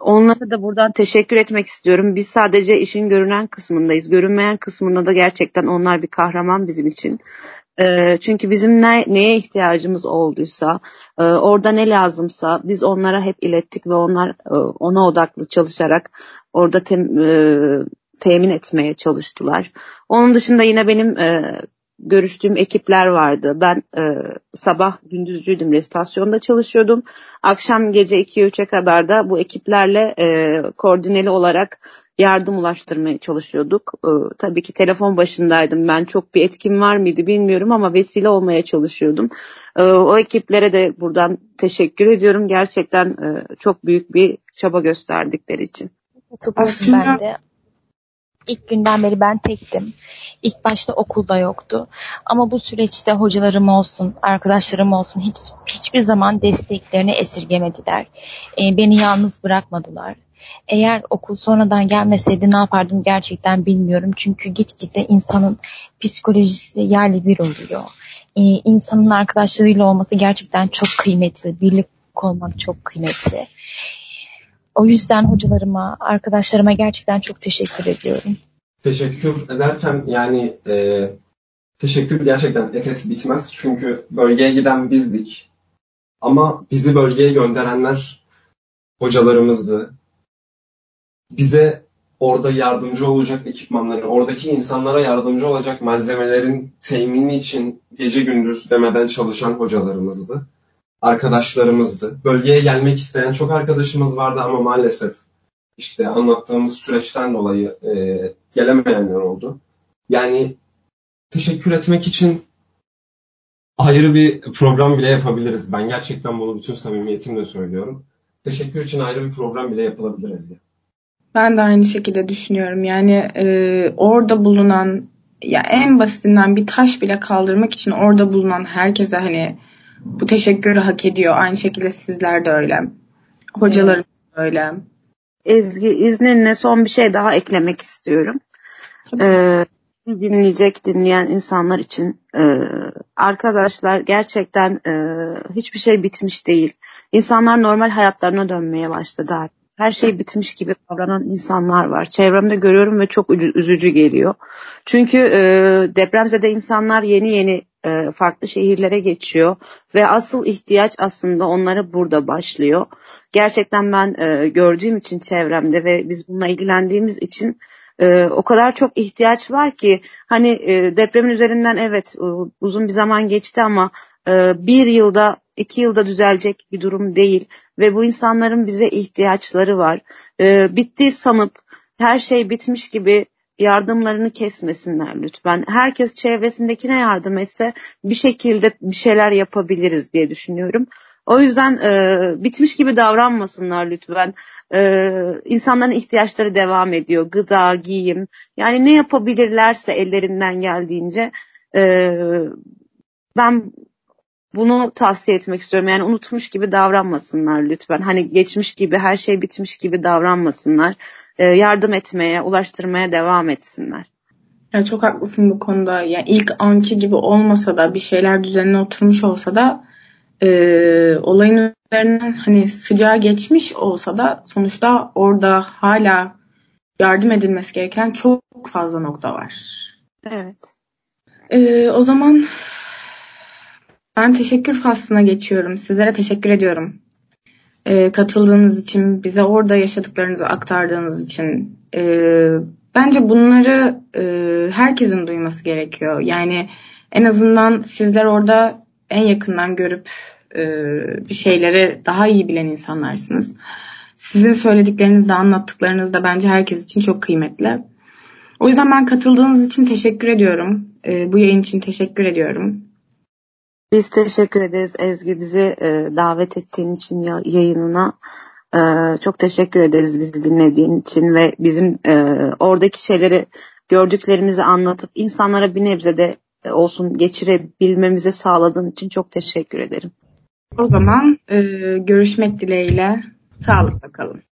onlara da buradan teşekkür etmek istiyorum. Biz sadece işin görünen kısmındayız. Görünmeyen kısmında da gerçekten onlar bir kahraman bizim için. E, çünkü bizim ne, neye ihtiyacımız olduysa, e, orada ne lazımsa biz onlara hep ilettik ve onlar ona odaklı çalışarak orada tem, temin etmeye çalıştılar. Onun dışında yine benim e, görüştüğüm ekipler vardı. Ben e, sabah gündüzcüydüm, restasyonda çalışıyordum. Akşam gece 2-3'e kadar da bu ekiplerle e, koordineli olarak yardım ulaştırmaya çalışıyorduk. E, tabii ki telefon başındaydım. Ben çok bir etkim var mıydı bilmiyorum ama vesile olmaya çalışıyordum. E, o ekiplere de buradan teşekkür ediyorum. Gerçekten e, çok büyük bir çaba gösterdikleri için. Aslında... Ben de İlk günden beri ben tektim. İlk başta okulda yoktu. Ama bu süreçte hocalarım olsun, arkadaşlarım olsun hiç hiçbir zaman desteklerini esirgemediler. E, beni yalnız bırakmadılar. Eğer okul sonradan gelmeseydi ne yapardım gerçekten bilmiyorum. Çünkü gitgide insanın psikolojisi yerli bir oluyor. Ee, insanın arkadaşlarıyla olması gerçekten çok kıymetli. Birlik olmak çok kıymetli. O yüzden hocalarıma, arkadaşlarıma gerçekten çok teşekkür ediyorum. Teşekkür ederken yani e, teşekkür gerçekten et bitmez. Çünkü bölgeye giden bizdik. Ama bizi bölgeye gönderenler hocalarımızdı. Bize orada yardımcı olacak ekipmanları, oradaki insanlara yardımcı olacak malzemelerin temini için gece gündüz demeden çalışan hocalarımızdı arkadaşlarımızdı. Bölgeye gelmek isteyen çok arkadaşımız vardı ama maalesef işte anlattığımız süreçten dolayı e, gelemeyenler oldu. Yani teşekkür etmek için ayrı bir program bile yapabiliriz. Ben gerçekten bunu bütün samimiyetimle söylüyorum. Teşekkür için ayrı bir program bile yapılabiliriz. Ya. Ben de aynı şekilde düşünüyorum. Yani e, orada bulunan ya en basitinden bir taş bile kaldırmak için orada bulunan herkese hani bu teşekkürü hak ediyor. Aynı şekilde sizler de öyle. Hocalarımız da öyle. Ezgi izninle son bir şey daha eklemek istiyorum. Ee, dinleyecek, dinleyen insanlar için e, arkadaşlar gerçekten e, hiçbir şey bitmiş değil. İnsanlar normal hayatlarına dönmeye başladı artık her şey bitmiş gibi davranan insanlar var. Çevremde görüyorum ve çok üzücü geliyor. Çünkü e, depremzede insanlar yeni yeni e, farklı şehirlere geçiyor ve asıl ihtiyaç aslında onlara burada başlıyor. Gerçekten ben e, gördüğüm için çevremde ve biz bununla ilgilendiğimiz için e, o kadar çok ihtiyaç var ki hani e, depremin üzerinden evet e, uzun bir zaman geçti ama e, bir yılda iki yılda düzelecek bir durum değil ve bu insanların bize ihtiyaçları var. E, bitti sanıp her şey bitmiş gibi yardımlarını kesmesinler lütfen. Herkes çevresindekine yardım etse bir şekilde bir şeyler yapabiliriz diye düşünüyorum. O yüzden e, bitmiş gibi davranmasınlar lütfen. E, insanların ihtiyaçları devam ediyor. Gıda, giyim. Yani ne yapabilirlerse ellerinden geldiğince e, ben bunu tavsiye etmek istiyorum. Yani unutmuş gibi davranmasınlar lütfen. Hani geçmiş gibi her şey bitmiş gibi davranmasınlar. E, yardım etmeye, ulaştırmaya devam etsinler. Ya çok haklısın bu konuda. Yani ilk anki gibi olmasa da bir şeyler düzenine oturmuş olsa da e, olayın üzerinden hani sıcağı geçmiş olsa da sonuçta orada hala yardım edilmesi gereken çok fazla nokta var. Evet. E, o zaman ben teşekkür faslına geçiyorum. Sizlere teşekkür ediyorum. E, katıldığınız için, bize orada yaşadıklarınızı aktardığınız için. E, bence bunları e, herkesin duyması gerekiyor. Yani en azından sizler orada en yakından görüp e, bir şeyleri daha iyi bilen insanlarsınız. Sizin söyledikleriniz de anlattıklarınız da bence herkes için çok kıymetli. O yüzden ben katıldığınız için teşekkür ediyorum. E, bu yayın için teşekkür ediyorum. Biz teşekkür ederiz Ezgi bizi e, davet ettiğin için ya, yayınına. E, çok teşekkür ederiz bizi dinlediğin için ve bizim e, oradaki şeyleri gördüklerimizi anlatıp insanlara bir nebze de olsun geçirebilmemizi sağladığın için çok teşekkür ederim. O zaman e, görüşmek dileğiyle sağlıkla kalın.